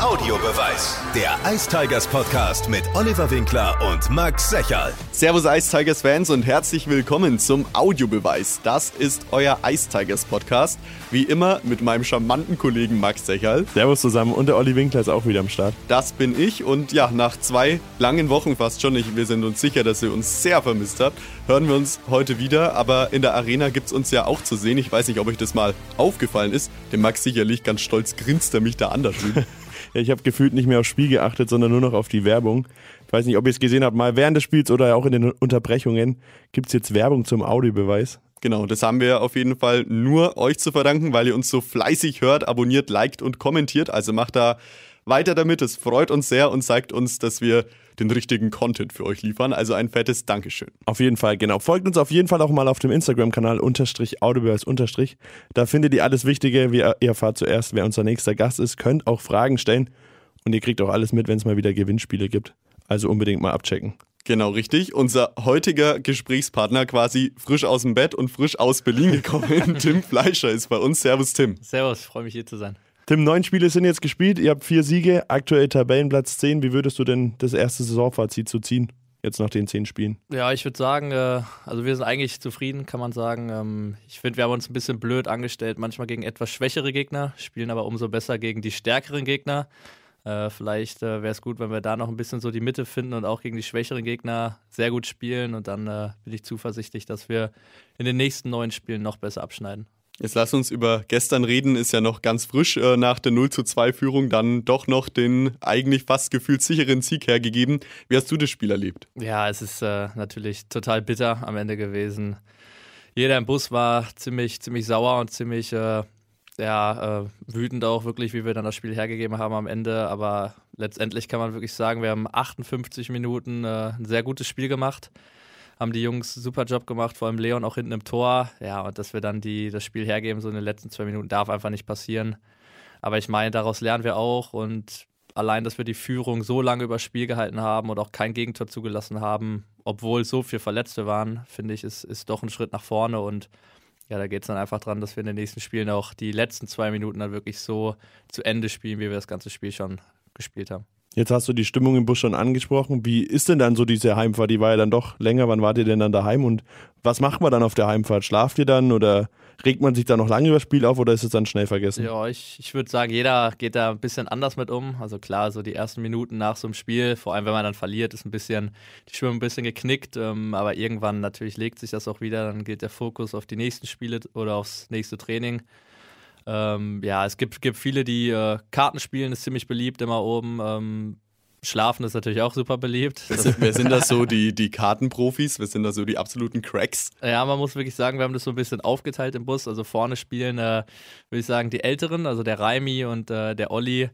Audiobeweis. Der Ice Tigers Podcast mit Oliver Winkler und Max Secherl. Servus Ice Tigers Fans und herzlich willkommen zum Audiobeweis. Das ist euer Ice Tigers Podcast. Wie immer mit meinem charmanten Kollegen Max Secherl. Servus zusammen und der Olli Winkler ist auch wieder am Start. Das bin ich und ja, nach zwei langen Wochen fast schon, ich, wir sind uns sicher, dass ihr uns sehr vermisst habt, hören wir uns heute wieder. Aber in der Arena gibt es uns ja auch zu sehen. Ich weiß nicht, ob euch das mal aufgefallen ist. Dem Max sicherlich ganz stolz grinst er mich da an da drüben. Ja, ich habe gefühlt nicht mehr aufs Spiel geachtet, sondern nur noch auf die Werbung. Ich weiß nicht, ob ihr es gesehen habt, mal während des Spiels oder auch in den Unterbrechungen gibt es jetzt Werbung zum Audiobeweis. Genau, das haben wir auf jeden Fall nur euch zu verdanken, weil ihr uns so fleißig hört, abonniert, liked und kommentiert. Also macht da weiter damit. Es freut uns sehr und zeigt uns, dass wir den richtigen Content für euch liefern. Also ein fettes Dankeschön. Auf jeden Fall, genau. Folgt uns auf jeden Fall auch mal auf dem Instagram-Kanal unterstrich Audiobeweis unterstrich. Da findet ihr alles Wichtige. Ihr erfahrt zuerst, wer unser nächster Gast ist. Könnt auch Fragen stellen und ihr kriegt auch alles mit, wenn es mal wieder Gewinnspiele gibt. Also unbedingt mal abchecken. Genau, richtig. Unser heutiger Gesprächspartner quasi frisch aus dem Bett und frisch aus Berlin gekommen. Tim Fleischer ist bei uns. Servus, Tim. Servus, freue mich hier zu sein. Tim, neun Spiele sind jetzt gespielt. Ihr habt vier Siege, aktuell Tabellenplatz 10. Wie würdest du denn das erste Saisonfazit so ziehen? Jetzt nach den zehn Spielen. Ja, ich würde sagen, äh, also wir sind eigentlich zufrieden, kann man sagen. Ähm, ich finde, wir haben uns ein bisschen blöd angestellt, manchmal gegen etwas schwächere Gegner, spielen aber umso besser gegen die stärkeren Gegner. Äh, vielleicht äh, wäre es gut, wenn wir da noch ein bisschen so die Mitte finden und auch gegen die schwächeren Gegner sehr gut spielen. Und dann bin ich zuversichtlich, dass wir in den nächsten neun Spielen noch besser abschneiden. Jetzt lass uns über gestern reden, ist ja noch ganz frisch äh, nach der 0 zu 2 Führung dann doch noch den eigentlich fast gefühlt sicheren Sieg hergegeben. Wie hast du das Spiel erlebt? Ja, es ist äh, natürlich total bitter am Ende gewesen. Jeder im Bus war ziemlich, ziemlich sauer und ziemlich äh, ja, äh, wütend auch wirklich, wie wir dann das Spiel hergegeben haben am Ende. Aber letztendlich kann man wirklich sagen, wir haben 58 Minuten äh, ein sehr gutes Spiel gemacht haben die Jungs super Job gemacht, vor allem Leon auch hinten im Tor. Ja, und dass wir dann die, das Spiel hergeben, so in den letzten zwei Minuten, darf einfach nicht passieren. Aber ich meine, daraus lernen wir auch und allein, dass wir die Führung so lange übers Spiel gehalten haben und auch kein Gegentor zugelassen haben, obwohl so viele Verletzte waren, finde ich, ist, ist doch ein Schritt nach vorne und ja, da geht es dann einfach dran, dass wir in den nächsten Spielen auch die letzten zwei Minuten dann wirklich so zu Ende spielen, wie wir das ganze Spiel schon gespielt haben. Jetzt hast du die Stimmung im Bus schon angesprochen. Wie ist denn dann so diese Heimfahrt? Die war ja dann doch länger. Wann wart ihr denn dann daheim? Und was macht man dann auf der Heimfahrt? Schlaft ihr dann oder regt man sich da noch lange über das Spiel auf oder ist es dann schnell vergessen? Ja, ich, ich würde sagen, jeder geht da ein bisschen anders mit um. Also klar, so die ersten Minuten nach so einem Spiel, vor allem wenn man dann verliert, ist ein bisschen die Stimmung ein bisschen geknickt. Ähm, aber irgendwann natürlich legt sich das auch wieder. Dann geht der Fokus auf die nächsten Spiele oder aufs nächste Training. Ähm, ja, es gibt, gibt viele, die äh, Karten spielen, ist ziemlich beliebt immer oben. Ähm, Schlafen ist natürlich auch super beliebt. Wer sind, wer sind das so, die, die Kartenprofis? Wer sind das so die absoluten Cracks? Ja, man muss wirklich sagen, wir haben das so ein bisschen aufgeteilt im Bus. Also vorne spielen, äh, würde ich sagen, die Älteren, also der Raimi und äh, der Olli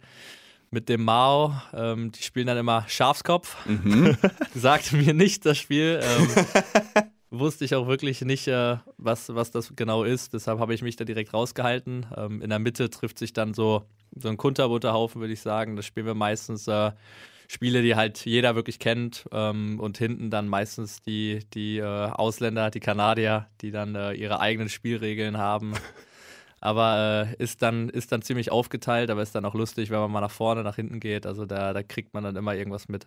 mit dem Mao. Ähm, die spielen dann immer Schafskopf. Mhm. Sagte mir nicht das Spiel. Ähm, wusste ich auch wirklich nicht, äh, was, was das genau ist. Deshalb habe ich mich da direkt rausgehalten. Ähm, in der Mitte trifft sich dann so, so ein Kunterbutterhaufen, würde ich sagen. Das spielen wir meistens äh, Spiele, die halt jeder wirklich kennt. Ähm, und hinten dann meistens die, die äh, Ausländer, die Kanadier, die dann äh, ihre eigenen Spielregeln haben. aber äh, ist, dann, ist dann ziemlich aufgeteilt, aber ist dann auch lustig, wenn man mal nach vorne, nach hinten geht. Also da, da kriegt man dann immer irgendwas mit.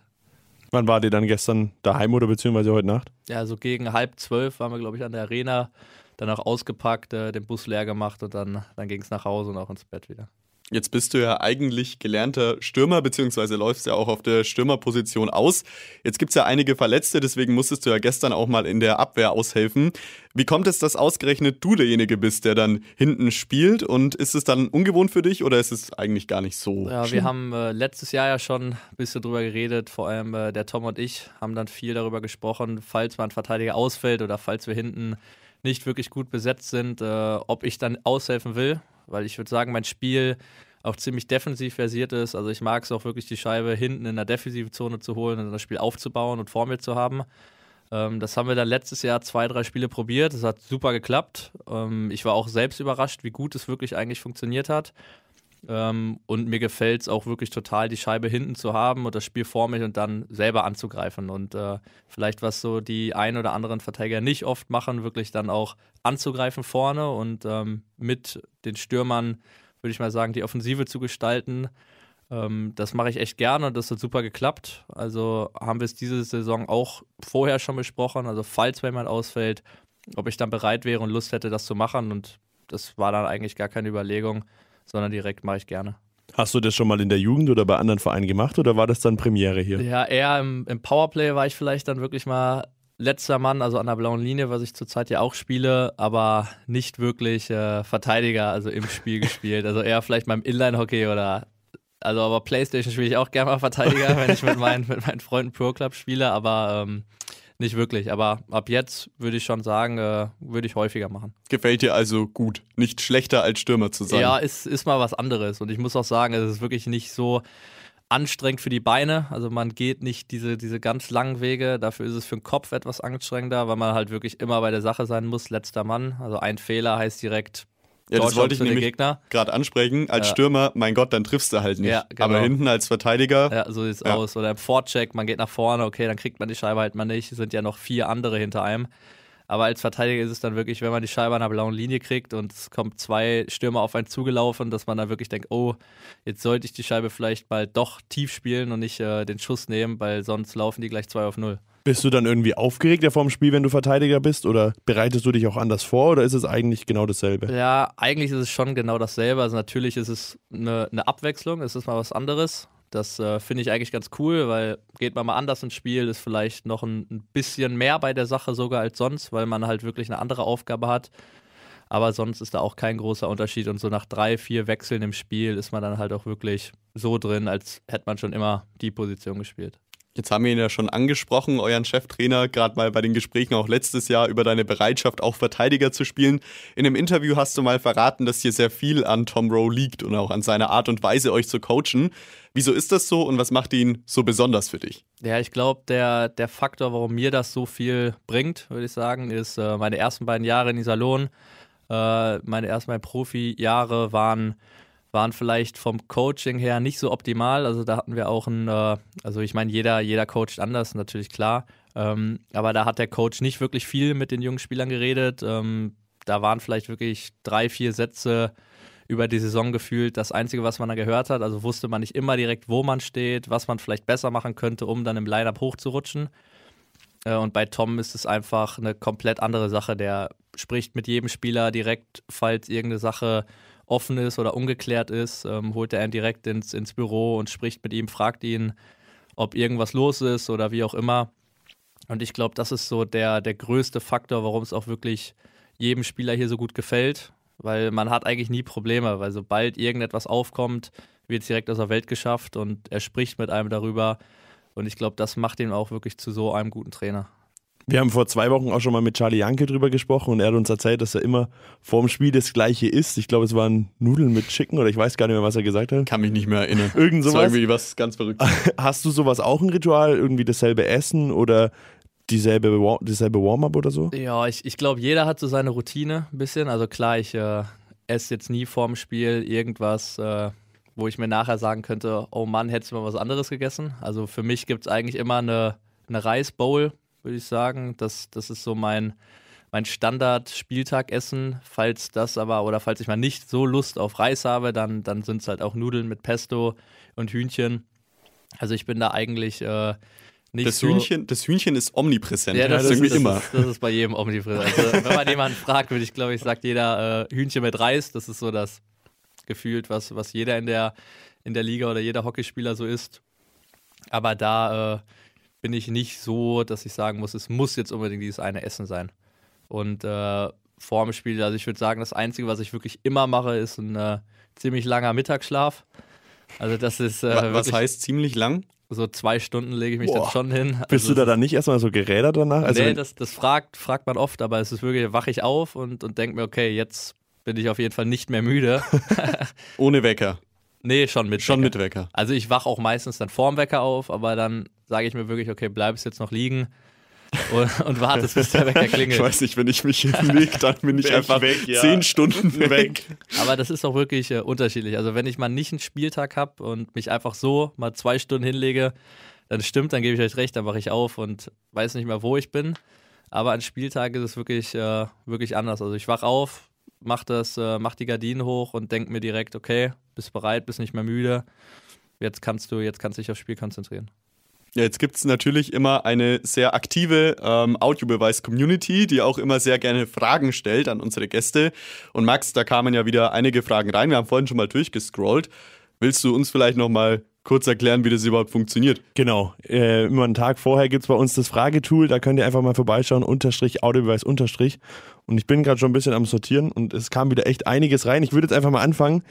Wann war ihr dann gestern daheim oder beziehungsweise heute Nacht? Ja, so gegen halb zwölf waren wir, glaube ich, an der Arena. Dann auch ausgepackt, äh, den Bus leer gemacht und dann, dann ging es nach Hause und auch ins Bett wieder. Jetzt bist du ja eigentlich gelernter Stürmer, beziehungsweise läufst ja auch auf der Stürmerposition aus. Jetzt gibt es ja einige Verletzte, deswegen musstest du ja gestern auch mal in der Abwehr aushelfen. Wie kommt es, dass ausgerechnet du derjenige bist, der dann hinten spielt? Und ist es dann ungewohnt für dich oder ist es eigentlich gar nicht so? Ja, wir haben äh, letztes Jahr ja schon ein bisschen drüber geredet, vor allem äh, der Tom und ich haben dann viel darüber gesprochen, falls mal ein Verteidiger ausfällt oder falls wir hinten nicht wirklich gut besetzt sind, äh, ob ich dann aushelfen will weil ich würde sagen, mein Spiel auch ziemlich defensiv versiert ist. Also ich mag es auch wirklich, die Scheibe hinten in der defensiven Zone zu holen und das Spiel aufzubauen und vor mir zu haben. Ähm, das haben wir dann letztes Jahr zwei, drei Spiele probiert. Das hat super geklappt. Ähm, ich war auch selbst überrascht, wie gut es wirklich eigentlich funktioniert hat. Ähm, und mir gefällt es auch wirklich total, die Scheibe hinten zu haben und das Spiel vor mich und dann selber anzugreifen. Und äh, vielleicht, was so die ein oder anderen Verteidiger nicht oft machen, wirklich dann auch anzugreifen vorne und ähm, mit den Stürmern, würde ich mal sagen, die Offensive zu gestalten. Ähm, das mache ich echt gerne und das hat super geklappt. Also haben wir es diese Saison auch vorher schon besprochen. Also falls jemand ausfällt, ob ich dann bereit wäre und Lust hätte, das zu machen. Und das war dann eigentlich gar keine Überlegung, sondern direkt mache ich gerne. Hast du das schon mal in der Jugend oder bei anderen Vereinen gemacht oder war das dann Premiere hier? Ja, eher im, im Powerplay war ich vielleicht dann wirklich mal letzter Mann, also an der blauen Linie, was ich zurzeit ja auch spiele, aber nicht wirklich äh, Verteidiger, also im Spiel gespielt. Also eher vielleicht mal im Inline-Hockey oder also aber Playstation spiele ich auch gerne mal Verteidiger, wenn ich mit meinen, mit meinen Freunden Pro Club spiele, aber ähm, nicht wirklich. Aber ab jetzt würde ich schon sagen, äh, würde ich häufiger machen. Gefällt dir also gut, nicht schlechter als Stürmer zu sein? Ja, ist, ist mal was anderes. Und ich muss auch sagen, es ist wirklich nicht so anstrengend für die Beine. Also man geht nicht diese, diese ganz langen Wege. Dafür ist es für den Kopf etwas anstrengender, weil man halt wirklich immer bei der Sache sein muss. Letzter Mann. Also ein Fehler heißt direkt ja, das wollte ich nämlich gerade ansprechen. Als ja. Stürmer, mein Gott, dann triffst du halt nicht. Ja, genau. Aber hinten als Verteidiger. Ja, so sieht's ja. aus. Oder im Vorcheck, man geht nach vorne, okay, dann kriegt man die Scheibe halt mal nicht. Es sind ja noch vier andere hinter einem. Aber als Verteidiger ist es dann wirklich, wenn man die Scheibe an der blauen Linie kriegt und es kommen zwei Stürmer auf einen zugelaufen, dass man dann wirklich denkt, oh, jetzt sollte ich die Scheibe vielleicht mal doch tief spielen und nicht äh, den Schuss nehmen, weil sonst laufen die gleich zwei auf null. Bist du dann irgendwie aufgeregter vor dem Spiel, wenn du Verteidiger bist? Oder bereitest du dich auch anders vor oder ist es eigentlich genau dasselbe? Ja, eigentlich ist es schon genau dasselbe. Also natürlich ist es eine, eine Abwechslung, es ist mal was anderes. Das äh, finde ich eigentlich ganz cool, weil geht man mal anders ins Spiel, ist vielleicht noch ein, ein bisschen mehr bei der Sache sogar als sonst, weil man halt wirklich eine andere Aufgabe hat. Aber sonst ist da auch kein großer Unterschied. Und so nach drei, vier Wechseln im Spiel ist man dann halt auch wirklich so drin, als hätte man schon immer die Position gespielt. Jetzt haben wir ihn ja schon angesprochen, euren Cheftrainer, gerade mal bei den Gesprächen auch letztes Jahr über deine Bereitschaft, auch Verteidiger zu spielen. In einem Interview hast du mal verraten, dass dir sehr viel an Tom Rowe liegt und auch an seiner Art und Weise, euch zu coachen. Wieso ist das so und was macht ihn so besonders für dich? Ja, ich glaube, der, der Faktor, warum mir das so viel bringt, würde ich sagen, ist äh, meine ersten beiden Jahre in Iserlohn. Äh, meine ersten beiden Profi-Jahre waren waren vielleicht vom Coaching her nicht so optimal. Also da hatten wir auch ein, äh, also ich meine, jeder, jeder coacht anders, natürlich klar. Ähm, aber da hat der Coach nicht wirklich viel mit den jungen Spielern geredet. Ähm, da waren vielleicht wirklich drei, vier Sätze über die Saison gefühlt das Einzige, was man da gehört hat. Also wusste man nicht immer direkt, wo man steht, was man vielleicht besser machen könnte, um dann im Line-Up hochzurutschen. Äh, und bei Tom ist es einfach eine komplett andere Sache. Der spricht mit jedem Spieler direkt, falls irgendeine Sache offen ist oder ungeklärt ist, ähm, holt er ihn direkt ins, ins Büro und spricht mit ihm, fragt ihn, ob irgendwas los ist oder wie auch immer. Und ich glaube, das ist so der, der größte Faktor, warum es auch wirklich jedem Spieler hier so gut gefällt, weil man hat eigentlich nie Probleme, weil sobald irgendetwas aufkommt, wird es direkt aus der Welt geschafft und er spricht mit einem darüber. Und ich glaube, das macht ihn auch wirklich zu so einem guten Trainer. Wir haben vor zwei Wochen auch schon mal mit Charlie Janke drüber gesprochen und er hat uns erzählt, dass er immer vorm Spiel das Gleiche isst. Ich glaube, es waren Nudeln mit Chicken oder ich weiß gar nicht mehr, was er gesagt hat. Kann mich nicht mehr erinnern. Irgend sowas. Das war irgendwie was ganz Verrücktes. Hast du sowas auch ein Ritual? Irgendwie dasselbe Essen oder dieselbe, dieselbe Warm-up oder so? Ja, ich, ich glaube, jeder hat so seine Routine ein bisschen. Also klar, ich äh, esse jetzt nie vorm Spiel irgendwas. Äh, wo ich mir nachher sagen könnte, oh Mann, hättest du mal was anderes gegessen. Also für mich gibt es eigentlich immer eine, eine Reisbowl würde ich sagen. Das, das ist so mein, mein Standard-Spieltagessen. Falls das aber, oder falls ich mal nicht so Lust auf Reis habe, dann, dann sind es halt auch Nudeln mit Pesto und Hühnchen. Also ich bin da eigentlich äh, nicht das so. Hühnchen, das Hühnchen ist omnipräsent. Ja, das, das ist irgendwie das immer. Ist, das ist bei jedem omnipräsent. Also, wenn man jemanden fragt, würde ich glaube ich, sagt jeder äh, Hühnchen mit Reis. Das ist so das gefühlt, was, was jeder in der, in der Liga oder jeder Hockeyspieler so ist. Aber da äh, bin ich nicht so, dass ich sagen muss, es muss jetzt unbedingt dieses eine Essen sein. Und äh, vor dem Spiel, also ich würde sagen, das Einzige, was ich wirklich immer mache, ist ein äh, ziemlich langer Mittagsschlaf. Also das ist. Äh, was heißt ziemlich lang? So zwei Stunden lege ich mich Boah. dann schon hin. Also Bist du da dann nicht erstmal so gerädert danach? Also nee, das, das fragt, fragt man oft, aber es ist wirklich, wache ich auf und, und denke mir, okay, jetzt bin ich auf jeden Fall nicht mehr müde. Ohne Wecker. Nee, schon mit Schon Wecker. mit Wecker. Also ich wache auch meistens dann vorm Wecker auf, aber dann sage ich mir wirklich, okay, bleib es jetzt noch liegen und, und wartest, bis der Wecker klingelt. Ich weiß nicht, wenn ich mich hinlege, dann bin ich einfach weg, ja. zehn Stunden weg. Aber das ist auch wirklich äh, unterschiedlich. Also wenn ich mal nicht einen Spieltag habe und mich einfach so mal zwei Stunden hinlege, dann stimmt, dann gebe ich euch recht, dann wache ich auf und weiß nicht mehr, wo ich bin. Aber an Spieltagen ist es wirklich, äh, wirklich anders. Also ich wache auf, mach das, äh, mach die Gardinen hoch und denke mir direkt, okay, bist bereit, bist nicht mehr müde. jetzt kannst du, jetzt kannst du dich aufs Spiel konzentrieren. Jetzt gibt es natürlich immer eine sehr aktive ähm, Audiobeweis-Community, die auch immer sehr gerne Fragen stellt an unsere Gäste. Und Max, da kamen ja wieder einige Fragen rein. Wir haben vorhin schon mal durchgescrollt. Willst du uns vielleicht noch mal kurz erklären, wie das überhaupt funktioniert? Genau. Äh, immer einen Tag vorher gibt es bei uns das Fragetool. Da könnt ihr einfach mal vorbeischauen. Unterstrich, Audiobeweis, Unterstrich. Und ich bin gerade schon ein bisschen am Sortieren und es kam wieder echt einiges rein. Ich würde jetzt einfach mal anfangen.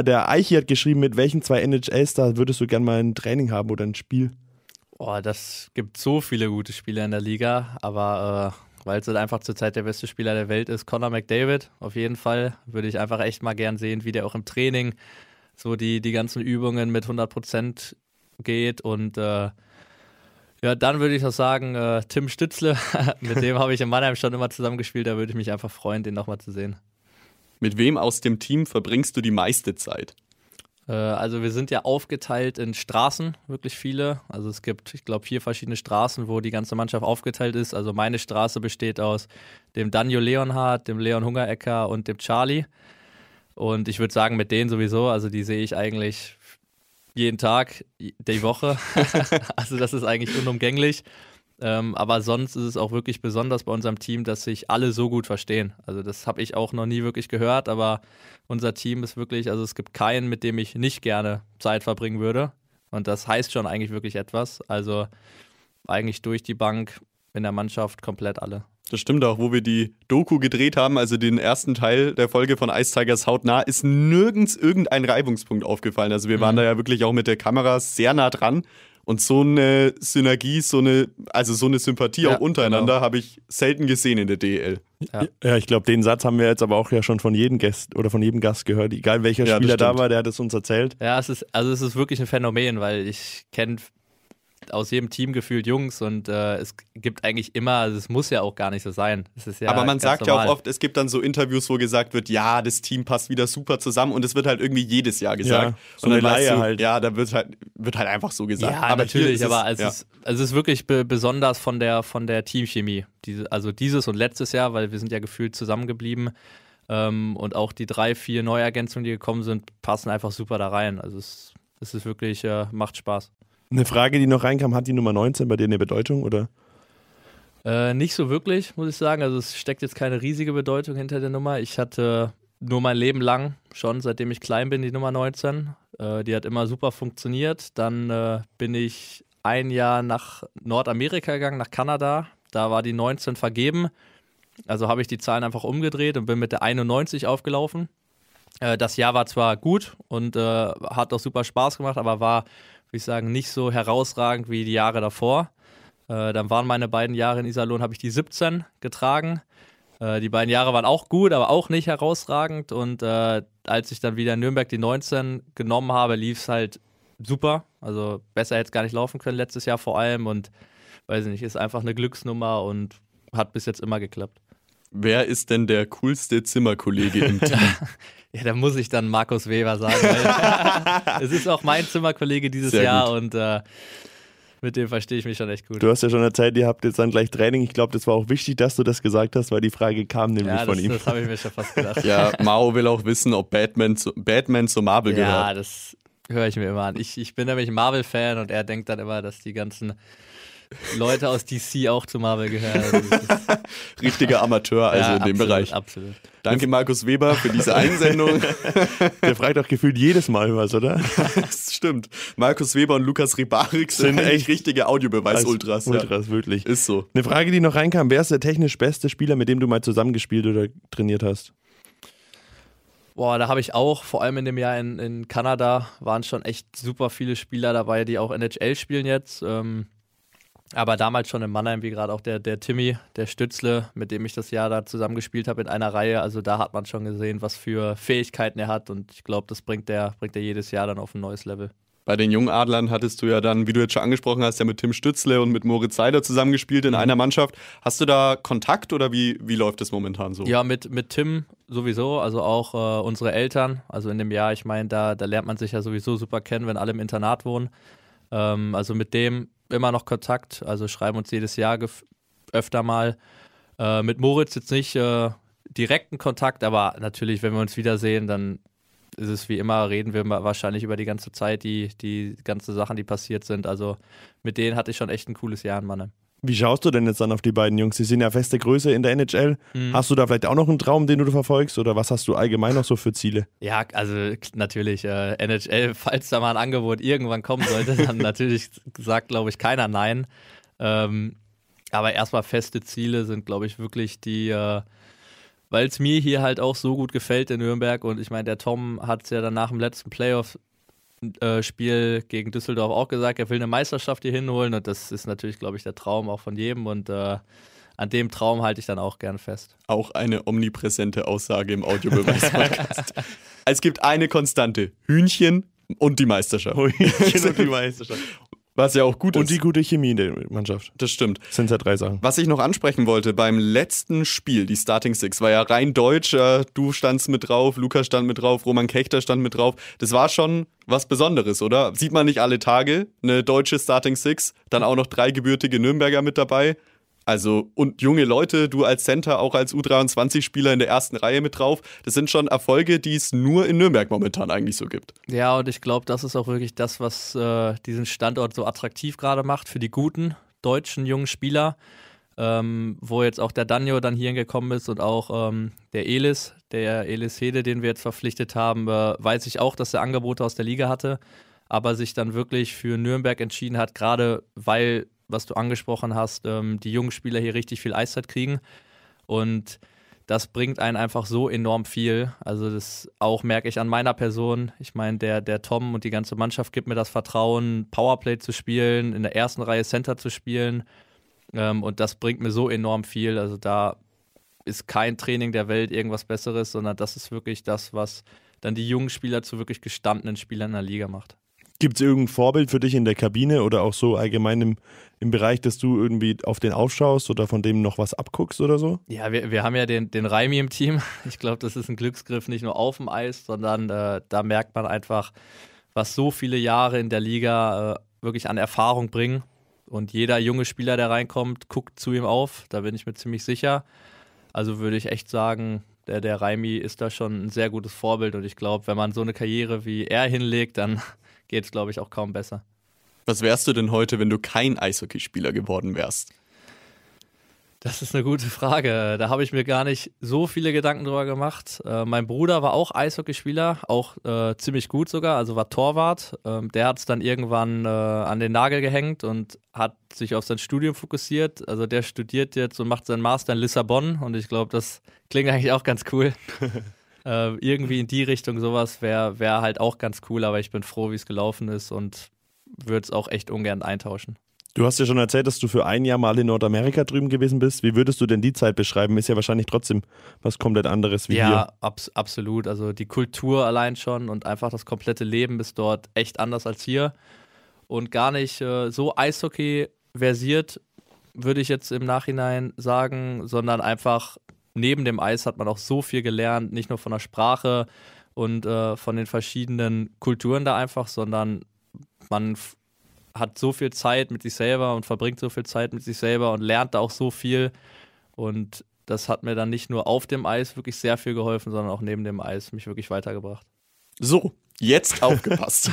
Der Eichi hat geschrieben, mit welchen zwei NHL-Stars würdest du gerne mal ein Training haben oder ein Spiel? Oh, das gibt so viele gute Spieler in der Liga, aber äh, weil es halt einfach zurzeit der beste Spieler der Welt ist, Conor McDavid, auf jeden Fall, würde ich einfach echt mal gern sehen, wie der auch im Training so die, die ganzen Übungen mit 100% geht und äh, ja, dann würde ich noch sagen, äh, Tim Stützle, mit dem habe ich in Mannheim schon immer zusammengespielt, da würde ich mich einfach freuen, den nochmal zu sehen. Mit wem aus dem Team verbringst du die meiste Zeit? Äh, also wir sind ja aufgeteilt in Straßen, wirklich viele. Also es gibt, ich glaube, vier verschiedene Straßen, wo die ganze Mannschaft aufgeteilt ist. Also meine Straße besteht aus dem Daniel Leonhardt, dem Leon Hungerecker und dem Charlie. Und ich würde sagen, mit denen sowieso, also die sehe ich eigentlich jeden Tag, die Woche. also das ist eigentlich unumgänglich. Ähm, aber sonst ist es auch wirklich besonders bei unserem Team, dass sich alle so gut verstehen. Also das habe ich auch noch nie wirklich gehört, aber unser Team ist wirklich, also es gibt keinen, mit dem ich nicht gerne Zeit verbringen würde. Und das heißt schon eigentlich wirklich etwas. Also eigentlich durch die Bank in der Mannschaft komplett alle. Das stimmt auch, wo wir die Doku gedreht haben, also den ersten Teil der Folge von Ice Tigers hautnah, ist nirgends irgendein Reibungspunkt aufgefallen. Also wir waren mhm. da ja wirklich auch mit der Kamera sehr nah dran und so eine Synergie, so eine, also so eine Sympathie ja, auch untereinander genau. habe ich selten gesehen in der DEL. Ja, ja ich glaube, den Satz haben wir jetzt aber auch ja schon von jedem Gast oder von jedem Gast gehört. Egal welcher ja, Spieler da war, der hat es uns erzählt. Ja, es ist, also es ist wirklich ein Phänomen, weil ich kenne aus jedem Team gefühlt Jungs und äh, es gibt eigentlich immer, also es muss ja auch gar nicht so sein. Ja Aber man sagt normal. ja auch oft, es gibt dann so Interviews, wo gesagt wird, ja, das Team passt wieder super zusammen und es wird halt irgendwie jedes Jahr gesagt. Ja, so und dann weißt du, halt. Ja, da wird halt, wird halt einfach so gesagt. Ja, aber natürlich, aber es, ja. ist, es ist wirklich be besonders von der, von der Teamchemie. Diese, also dieses und letztes Jahr, weil wir sind ja gefühlt zusammengeblieben. Ähm, und auch die drei, vier Neuergänzungen, die gekommen sind, passen einfach super da rein. Also es, es ist wirklich, äh, macht Spaß. Eine Frage, die noch reinkam, hat die Nummer 19 bei dir eine Bedeutung oder? Äh, nicht so wirklich, muss ich sagen. Also es steckt jetzt keine riesige Bedeutung hinter der Nummer. Ich hatte nur mein Leben lang, schon seitdem ich klein bin, die Nummer 19. Äh, die hat immer super funktioniert. Dann äh, bin ich ein Jahr nach Nordamerika gegangen, nach Kanada. Da war die 19 vergeben. Also habe ich die Zahlen einfach umgedreht und bin mit der 91 aufgelaufen. Äh, das Jahr war zwar gut und äh, hat auch super Spaß gemacht, aber war würde ich sagen, nicht so herausragend wie die Jahre davor. Äh, dann waren meine beiden Jahre in Iserlohn, habe ich die 17 getragen. Äh, die beiden Jahre waren auch gut, aber auch nicht herausragend. Und äh, als ich dann wieder in Nürnberg die 19 genommen habe, lief es halt super. Also besser hätte es gar nicht laufen können letztes Jahr vor allem. Und weiß ich nicht, ist einfach eine Glücksnummer und hat bis jetzt immer geklappt. Wer ist denn der coolste Zimmerkollege im Team? Ja, da muss ich dann Markus Weber sagen. es ist auch mein Zimmerkollege dieses Sehr Jahr gut. und äh, mit dem verstehe ich mich schon echt gut. Du hast ja schon erzählt, ihr habt jetzt dann gleich Training. Ich glaube, das war auch wichtig, dass du das gesagt hast, weil die Frage kam nämlich ja, das, von ihm. Das habe ich mir schon fast gedacht. ja, Mao will auch wissen, ob Batman zu, Batman zu Marvel ja, gehört. Ja, das höre ich mir immer an. Ich, ich bin nämlich Marvel-Fan und er denkt dann immer, dass die ganzen Leute aus DC auch zu Marvel gehören. Also Richtiger Amateur also ja, in dem absolut, Bereich. Absolut. Danke Markus Weber für diese Einsendung. Der fragt auch gefühlt jedes Mal was, oder? das stimmt. Markus Weber und Lukas Ribarik sind, sind echt richtige Audiobeweis-Ultras. Ultras, ja. wirklich. Ist so. Eine Frage, die noch reinkam, wer ist der technisch beste Spieler, mit dem du mal zusammengespielt oder trainiert hast? Boah, da habe ich auch, vor allem in dem Jahr in, in Kanada, waren schon echt super viele Spieler dabei, die auch NHL spielen jetzt. Ähm, aber damals schon in Mannheim, wie gerade auch der, der Timmy, der Stützle, mit dem ich das Jahr da zusammengespielt habe in einer Reihe. Also da hat man schon gesehen, was für Fähigkeiten er hat. Und ich glaube, das bringt er, bringt er jedes Jahr dann auf ein neues Level. Bei den jungen Adlern hattest du ja dann, wie du jetzt schon angesprochen hast, ja mit Tim Stützle und mit Moritz Seider zusammengespielt in mhm. einer Mannschaft. Hast du da Kontakt oder wie, wie läuft es momentan so? Ja, mit, mit Tim sowieso, also auch äh, unsere Eltern. Also in dem Jahr, ich meine, da, da lernt man sich ja sowieso super kennen, wenn alle im Internat wohnen. Ähm, also mit dem immer noch Kontakt, also schreiben uns jedes Jahr öfter mal. Äh, mit Moritz jetzt nicht äh, direkten Kontakt, aber natürlich, wenn wir uns wiedersehen, dann ist es wie immer, reden wir wahrscheinlich über die ganze Zeit, die, die ganzen Sachen, die passiert sind. Also mit denen hatte ich schon echt ein cooles Jahr in Mannheim. Wie schaust du denn jetzt dann auf die beiden Jungs? Sie sind ja feste Größe in der NHL. Mhm. Hast du da vielleicht auch noch einen Traum, den du verfolgst? Oder was hast du allgemein noch so für Ziele? Ja, also natürlich, äh, NHL, falls da mal ein Angebot irgendwann kommen sollte, dann natürlich sagt, glaube ich, keiner Nein. Ähm, aber erstmal feste Ziele sind, glaube ich, wirklich die, äh, weil es mir hier halt auch so gut gefällt in Nürnberg. Und ich meine, der Tom hat es ja dann nach dem letzten Playoff äh, Spiel gegen Düsseldorf auch gesagt, er will eine Meisterschaft hier hinholen und das ist natürlich, glaube ich, der Traum auch von jedem und äh, an dem Traum halte ich dann auch gern fest. Auch eine omnipräsente Aussage im Audiobeweis-Podcast. es gibt eine Konstante: Hühnchen und die Meisterschaft. Hühnchen und die Meisterschaft. Was ja auch gut und ist. Und die gute Chemie in der Mannschaft. Das stimmt. Das sind ja drei Sachen. Was ich noch ansprechen wollte, beim letzten Spiel, die Starting Six, war ja rein deutsch. Äh, du standst mit drauf, Lukas stand mit drauf, Roman Kechter stand mit drauf. Das war schon was Besonderes, oder? Sieht man nicht alle Tage eine deutsche Starting Six, dann auch noch drei gebürtige Nürnberger mit dabei. Also, und junge Leute, du als Center, auch als U23-Spieler in der ersten Reihe mit drauf. Das sind schon Erfolge, die es nur in Nürnberg momentan eigentlich so gibt. Ja, und ich glaube, das ist auch wirklich das, was äh, diesen Standort so attraktiv gerade macht für die guten deutschen jungen Spieler. Ähm, wo jetzt auch der Danjo dann hierhin gekommen ist und auch ähm, der Elis, der Elis Hede, den wir jetzt verpflichtet haben, äh, weiß ich auch, dass er Angebote aus der Liga hatte, aber sich dann wirklich für Nürnberg entschieden hat, gerade weil was du angesprochen hast, ähm, die jungen Spieler hier richtig viel Eiszeit kriegen. Und das bringt einen einfach so enorm viel. Also das auch merke ich an meiner Person. Ich meine, der, der Tom und die ganze Mannschaft gibt mir das Vertrauen, Powerplay zu spielen, in der ersten Reihe Center zu spielen. Ähm, und das bringt mir so enorm viel. Also da ist kein Training der Welt irgendwas Besseres, sondern das ist wirklich das, was dann die jungen Spieler zu wirklich gestandenen Spielern in der Liga macht. Gibt es irgendein Vorbild für dich in der Kabine oder auch so allgemein im, im Bereich, dass du irgendwie auf den aufschaust oder von dem noch was abguckst oder so? Ja, wir, wir haben ja den, den Raimi im Team. Ich glaube, das ist ein Glücksgriff nicht nur auf dem Eis, sondern äh, da merkt man einfach, was so viele Jahre in der Liga äh, wirklich an Erfahrung bringen. Und jeder junge Spieler, der reinkommt, guckt zu ihm auf. Da bin ich mir ziemlich sicher. Also würde ich echt sagen, der, der Raimi ist da schon ein sehr gutes Vorbild. Und ich glaube, wenn man so eine Karriere wie er hinlegt, dann geht es, glaube ich, auch kaum besser. Was wärst du denn heute, wenn du kein Eishockeyspieler geworden wärst? Das ist eine gute Frage. Da habe ich mir gar nicht so viele Gedanken drüber gemacht. Äh, mein Bruder war auch Eishockeyspieler, auch äh, ziemlich gut sogar, also war Torwart. Ähm, der hat es dann irgendwann äh, an den Nagel gehängt und hat sich auf sein Studium fokussiert. Also der studiert jetzt und macht seinen Master in Lissabon und ich glaube, das klingt eigentlich auch ganz cool. Äh, irgendwie in die Richtung sowas wäre wär halt auch ganz cool, aber ich bin froh, wie es gelaufen ist und würde es auch echt ungern eintauschen. Du hast ja schon erzählt, dass du für ein Jahr mal in Nordamerika drüben gewesen bist. Wie würdest du denn die Zeit beschreiben? Ist ja wahrscheinlich trotzdem was komplett anderes wie ja, hier. Ja, abs absolut. Also die Kultur allein schon und einfach das komplette Leben ist dort echt anders als hier. Und gar nicht äh, so Eishockey versiert, würde ich jetzt im Nachhinein sagen, sondern einfach neben dem Eis hat man auch so viel gelernt, nicht nur von der Sprache und äh, von den verschiedenen Kulturen da einfach, sondern man hat so viel Zeit mit sich selber und verbringt so viel Zeit mit sich selber und lernt da auch so viel. Und das hat mir dann nicht nur auf dem Eis wirklich sehr viel geholfen, sondern auch neben dem Eis mich wirklich weitergebracht. So, jetzt aufgepasst.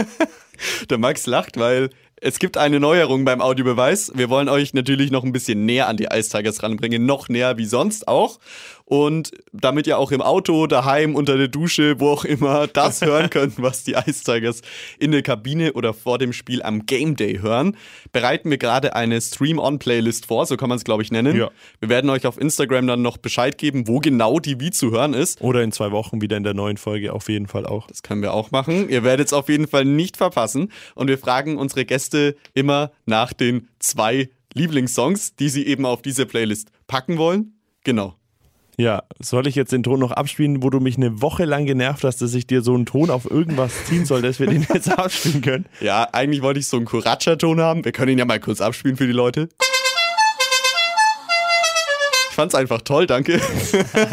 Der Max lacht, weil es gibt eine Neuerung beim Audiobeweis. Wir wollen euch natürlich noch ein bisschen näher an die Ice Tigers ranbringen, noch näher wie sonst auch. Und damit ihr auch im Auto, daheim, unter der Dusche, wo auch immer, das hören könnt, was die Ice Tigers in der Kabine oder vor dem Spiel am Game Day hören, bereiten wir gerade eine Stream-On-Playlist vor, so kann man es, glaube ich, nennen. Ja. Wir werden euch auf Instagram dann noch Bescheid geben, wo genau die wie zu hören ist. Oder in zwei Wochen wieder in der neuen Folge auf jeden Fall auch. Das können wir auch machen. Ihr werdet es auf jeden Fall nicht verpassen. Und wir fragen unsere Gäste immer nach den zwei Lieblingssongs, die sie eben auf diese Playlist packen wollen. Genau. Ja, soll ich jetzt den Ton noch abspielen, wo du mich eine Woche lang genervt hast, dass ich dir so einen Ton auf irgendwas ziehen soll, dass wir den jetzt abspielen können? Ja, eigentlich wollte ich so einen Kuracha-Ton haben. Wir können ihn ja mal kurz abspielen für die Leute. Ich fand's einfach toll, danke.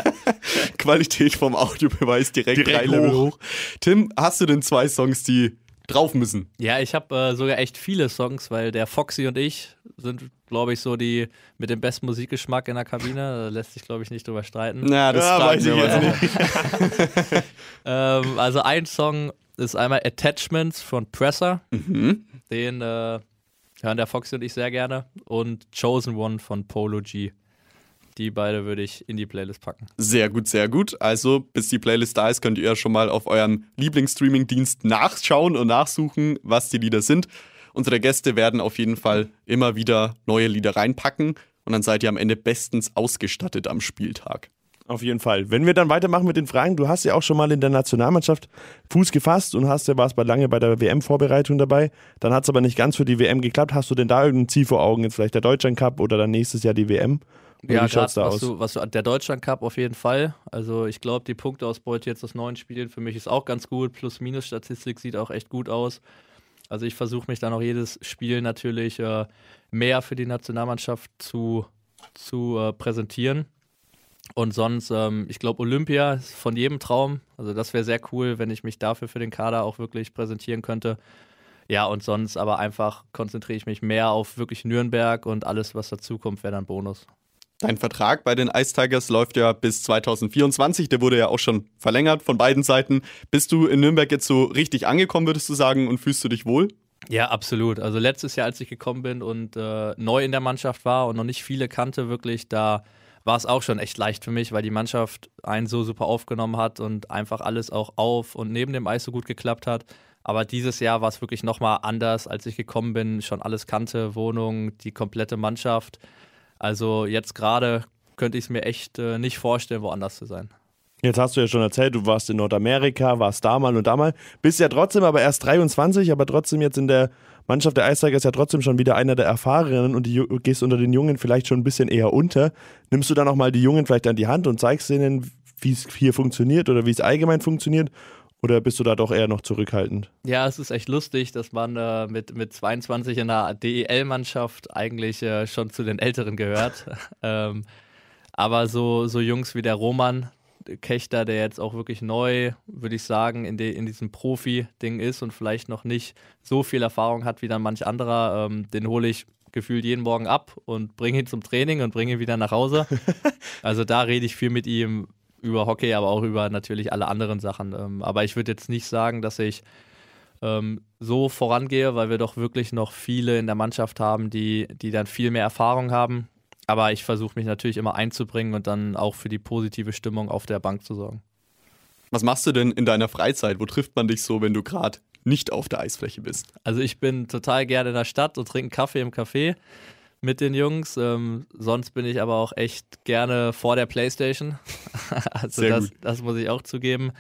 Qualität vom Audiobeweis direkt, direkt drei Level hoch. Tim, hast du denn zwei Songs, die drauf müssen. Ja, ich habe äh, sogar echt viele Songs, weil der Foxy und ich sind, glaube ich, so die mit dem besten Musikgeschmack in der Kabine. Da lässt sich, glaube ich, nicht drüber streiten. Na, das Ja, weiß ich jetzt Ähm, also ein Song ist einmal Attachments von Presser. Den äh, hören der Foxy und ich sehr gerne. Und Chosen One von Polo G. Die beide würde ich in die Playlist packen. Sehr gut, sehr gut. Also, bis die Playlist da ist, könnt ihr ja schon mal auf eurem Lieblingsstreaming-Dienst nachschauen und nachsuchen, was die Lieder sind. Unsere Gäste werden auf jeden Fall immer wieder neue Lieder reinpacken und dann seid ihr am Ende bestens ausgestattet am Spieltag. Auf jeden Fall. Wenn wir dann weitermachen mit den Fragen, du hast ja auch schon mal in der Nationalmannschaft Fuß gefasst und hast ja warst bei lange bei der WM-Vorbereitung dabei. Dann hat es aber nicht ganz für die WM geklappt. Hast du denn da irgendein Ziel vor Augen? Jetzt vielleicht der Deutschland Cup oder dann nächstes Jahr die WM? Ja, wie gerade da was aus? du, was du, der Deutschland Cup auf jeden Fall. Also ich glaube, die Punkteausbeute jetzt aus neun Spielen für mich ist auch ganz gut. Plus-Minus-Statistik sieht auch echt gut aus. Also ich versuche mich dann auch jedes Spiel natürlich äh, mehr für die Nationalmannschaft zu, zu äh, präsentieren. Und sonst, ähm, ich glaube, Olympia ist von jedem Traum. Also das wäre sehr cool, wenn ich mich dafür für den Kader auch wirklich präsentieren könnte. Ja, und sonst aber einfach konzentriere ich mich mehr auf wirklich Nürnberg und alles, was dazukommt, wäre dann Bonus. Dein Vertrag bei den Ice Tigers läuft ja bis 2024. Der wurde ja auch schon verlängert von beiden Seiten. Bist du in Nürnberg jetzt so richtig angekommen, würdest du sagen, und fühlst du dich wohl? Ja, absolut. Also letztes Jahr, als ich gekommen bin und äh, neu in der Mannschaft war und noch nicht viele kannte, wirklich, da war es auch schon echt leicht für mich, weil die Mannschaft einen so super aufgenommen hat und einfach alles auch auf und neben dem Eis so gut geklappt hat. Aber dieses Jahr war es wirklich nochmal anders, als ich gekommen bin, schon alles kannte, Wohnung, die komplette Mannschaft. Also jetzt gerade könnte ich es mir echt äh, nicht vorstellen, woanders zu sein. Jetzt hast du ja schon erzählt, du warst in Nordamerika, warst da mal und da mal. Bist ja trotzdem aber erst 23, aber trotzdem jetzt in der Mannschaft der Eisteiger ist ja trotzdem schon wieder einer der Erfahrenen und Ju- gehst unter den Jungen vielleicht schon ein bisschen eher unter. Nimmst du dann auch mal die Jungen vielleicht an die Hand und zeigst denen, wie es hier funktioniert oder wie es allgemein funktioniert? Oder bist du da doch eher noch zurückhaltend? Ja, es ist echt lustig, dass man äh, mit, mit 22 in der DEL-Mannschaft eigentlich äh, schon zu den Älteren gehört. ähm, aber so, so Jungs wie der Roman Kechter, der jetzt auch wirklich neu, würde ich sagen, in, de, in diesem Profi-Ding ist und vielleicht noch nicht so viel Erfahrung hat wie dann manch anderer, ähm, den hole ich gefühlt jeden Morgen ab und bringe ihn zum Training und bringe ihn wieder nach Hause. also da rede ich viel mit ihm über Hockey, aber auch über natürlich alle anderen Sachen. Ähm, aber ich würde jetzt nicht sagen, dass ich ähm, so vorangehe, weil wir doch wirklich noch viele in der Mannschaft haben, die, die dann viel mehr Erfahrung haben. Aber ich versuche mich natürlich immer einzubringen und dann auch für die positive Stimmung auf der Bank zu sorgen. Was machst du denn in deiner Freizeit? Wo trifft man dich so, wenn du gerade nicht auf der Eisfläche bist? Also ich bin total gerne in der Stadt und trinke Kaffee im Café mit den Jungs. Ähm, sonst bin ich aber auch echt gerne vor der Playstation. also Sehr das, gut. das muss ich auch zugeben.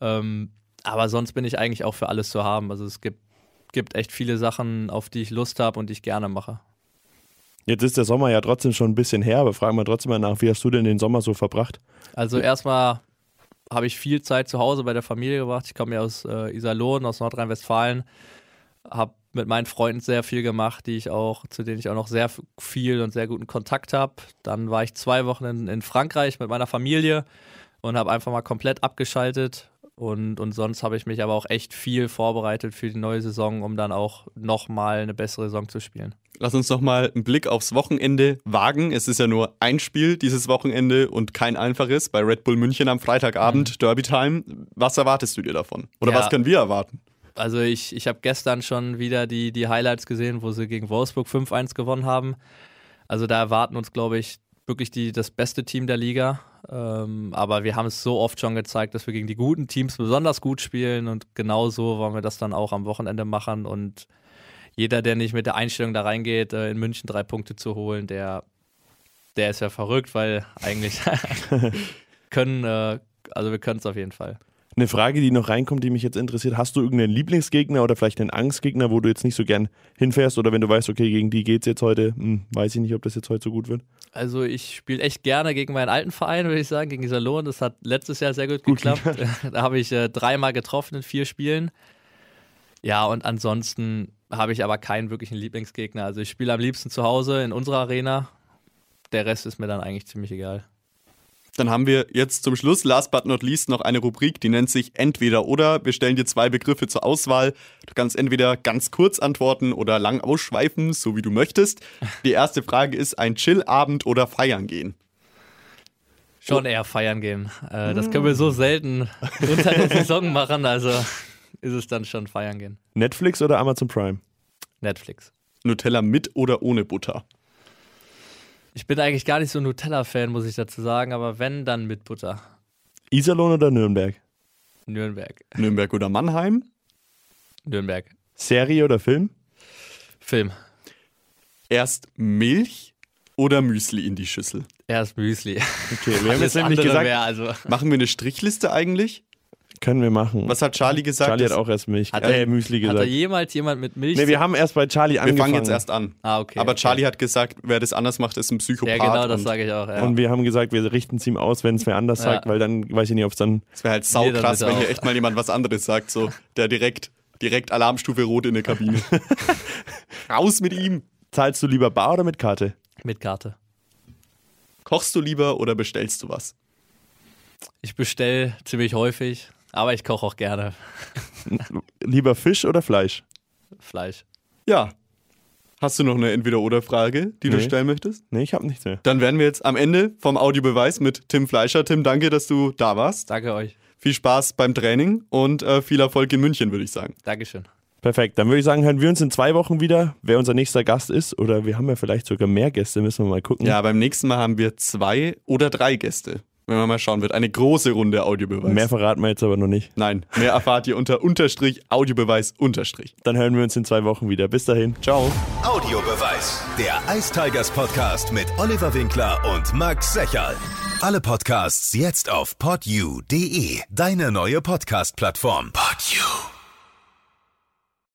Ähm, aber sonst bin ich eigentlich auch für alles zu haben. Also es gibt, gibt echt viele Sachen, auf die ich Lust habe und die ich gerne mache. Jetzt ist der Sommer ja trotzdem schon ein bisschen her, aber fragen wir trotzdem mal nach, wie hast du denn den Sommer so verbracht? Also erstmal habe ich viel Zeit zu Hause bei der Familie gebracht. Ich komme ja aus äh, Iserlohn, aus Nordrhein-Westfalen. Habe mit meinen Freunden sehr viel gemacht, die ich auch, zu denen ich auch noch sehr viel und sehr guten Kontakt habe. Dann war ich zwei Wochen in, in Frankreich mit meiner Familie und habe einfach mal komplett abgeschaltet. Und, und sonst habe ich mich aber auch echt viel vorbereitet für die neue Saison, um dann auch nochmal eine bessere Saison zu spielen. Lass uns noch mal einen Blick aufs Wochenende wagen. Es ist ja nur ein Spiel dieses Wochenende und kein einfaches bei Red Bull München am Freitagabend, Derby Time. Was erwartest du dir davon? Oder Ja. was können wir erwarten? Also ich, ich habe gestern schon wieder die, die Highlights gesehen, wo sie gegen Wolfsburg 5-1 gewonnen haben. Also da erwarten uns, glaube ich, wirklich die, das beste Team der Liga. Ähm, aber wir haben es so oft schon gezeigt, dass wir gegen die guten Teams besonders gut spielen und genau so wollen wir das dann auch am Wochenende machen. Und jeder, der nicht mit der Einstellung da reingeht, äh, in München drei Punkte zu holen, der, der ist ja verrückt, weil eigentlich können, äh, also wir können es auf jeden Fall. Eine Frage, die noch reinkommt, die mich jetzt interessiert, hast du irgendeinen Lieblingsgegner oder vielleicht einen Angstgegner, wo du jetzt nicht so gern hinfährst oder wenn du weißt, okay, gegen die geht's jetzt heute, hm, weiß ich nicht, ob das jetzt heute so gut wird. Also ich spiele echt gerne gegen meinen alten Verein, würde ich sagen, gegen Iserlohn. Das hat letztes Jahr sehr gut, geklappt. da habe ich äh, dreimal getroffen in vier Spielen. Ja, und ansonsten habe ich aber keinen wirklichen Lieblingsgegner. Also ich spiele am liebsten zu Hause in unserer Arena. Der Rest ist mir dann eigentlich ziemlich egal. Dann haben wir jetzt zum Schluss, last but not least, noch eine Rubrik, die nennt sich Entweder oder. Wir stellen dir zwei Begriffe zur Auswahl. Du kannst entweder ganz kurz antworten oder lang ausschweifen, so wie du möchtest. Die erste Frage ist ein Chillabend oder feiern gehen. Schon eher feiern gehen. Äh, das können wir so selten unter der Saison machen, also ist es dann schon feiern gehen. Netflix oder Amazon Prime? Netflix. Nutella mit oder ohne Butter? Ich bin eigentlich gar nicht so ein Nutella-Fan, muss ich dazu sagen, aber wenn, dann mit Butter. Iserlohn oder Nürnberg? Nürnberg. Nürnberg oder Mannheim? Nürnberg. Serie oder Film? Film. Erst Milch oder Müsli in die Schüssel? Erst Müsli. Okay, wir haben jetzt nämlich gesagt, also Machen wir eine Strichliste eigentlich? Können wir machen. Was hat Charlie gesagt? Charlie hat auch erst Milch, Hat äh, er- Müsli Hat da gesagt. jemals jemand mit Milch? Nee, wir haben erst bei Charlie wir angefangen. fangen jetzt erst an. ah, okay. Aber okay. Charlie hat gesagt, wer das anders macht, ist ein Psychopath. Ja, genau, das sage ich auch. Ja. Und wir haben gesagt, wir richten es ihm aus, wenn es wer anders Ja. sagt, weil dann weiß ich nicht, ob es dann. Es wäre halt Nee, saukrass, damit wenn hier echt mal jemand was anderes sagt, so der direkt, direkt Alarmstufe rot in der Kabine. Raus mit ihm! Zahlst du lieber bar oder mit Karte? Mit Karte. Kochst du lieber oder bestellst du was? Ich bestelle ziemlich häufig, aber ich koche auch gerne Lieber Fisch oder Fleisch? Fleisch. Ja. Hast du noch eine Entweder-Oder-Frage, die du Nee. stellen möchtest? Nee, ich habe nichts mehr. Dann wären wir jetzt am Ende vom Audiobeweis mit Tim Fleischer. Tim, danke, dass du da warst. Danke euch. Viel Spaß beim Training und äh, viel Erfolg in München, würde ich sagen. Dankeschön. Perfekt. Dann würde ich sagen, hören wir uns in zwei Wochen wieder, wer unser nächster Gast ist. Oder wir haben ja vielleicht sogar mehr Gäste, müssen wir mal gucken. Ja, beim nächsten Mal haben wir zwei oder drei Gäste. Wenn man mal schauen wird. Eine große Runde Audiobeweis. Mehr verraten wir jetzt aber noch nicht. Nein, mehr erfahrt ihr unter Unterstrich Audiobeweis Unterstrich. Dann hören wir uns in zwei Wochen wieder. Bis dahin. Ciao. Audiobeweis. Der Ice Tigers Podcast mit Oliver Winkler und Max Secherl. Alle Podcasts jetzt auf podyou.de, deine neue Podcast-Plattform. Podyou.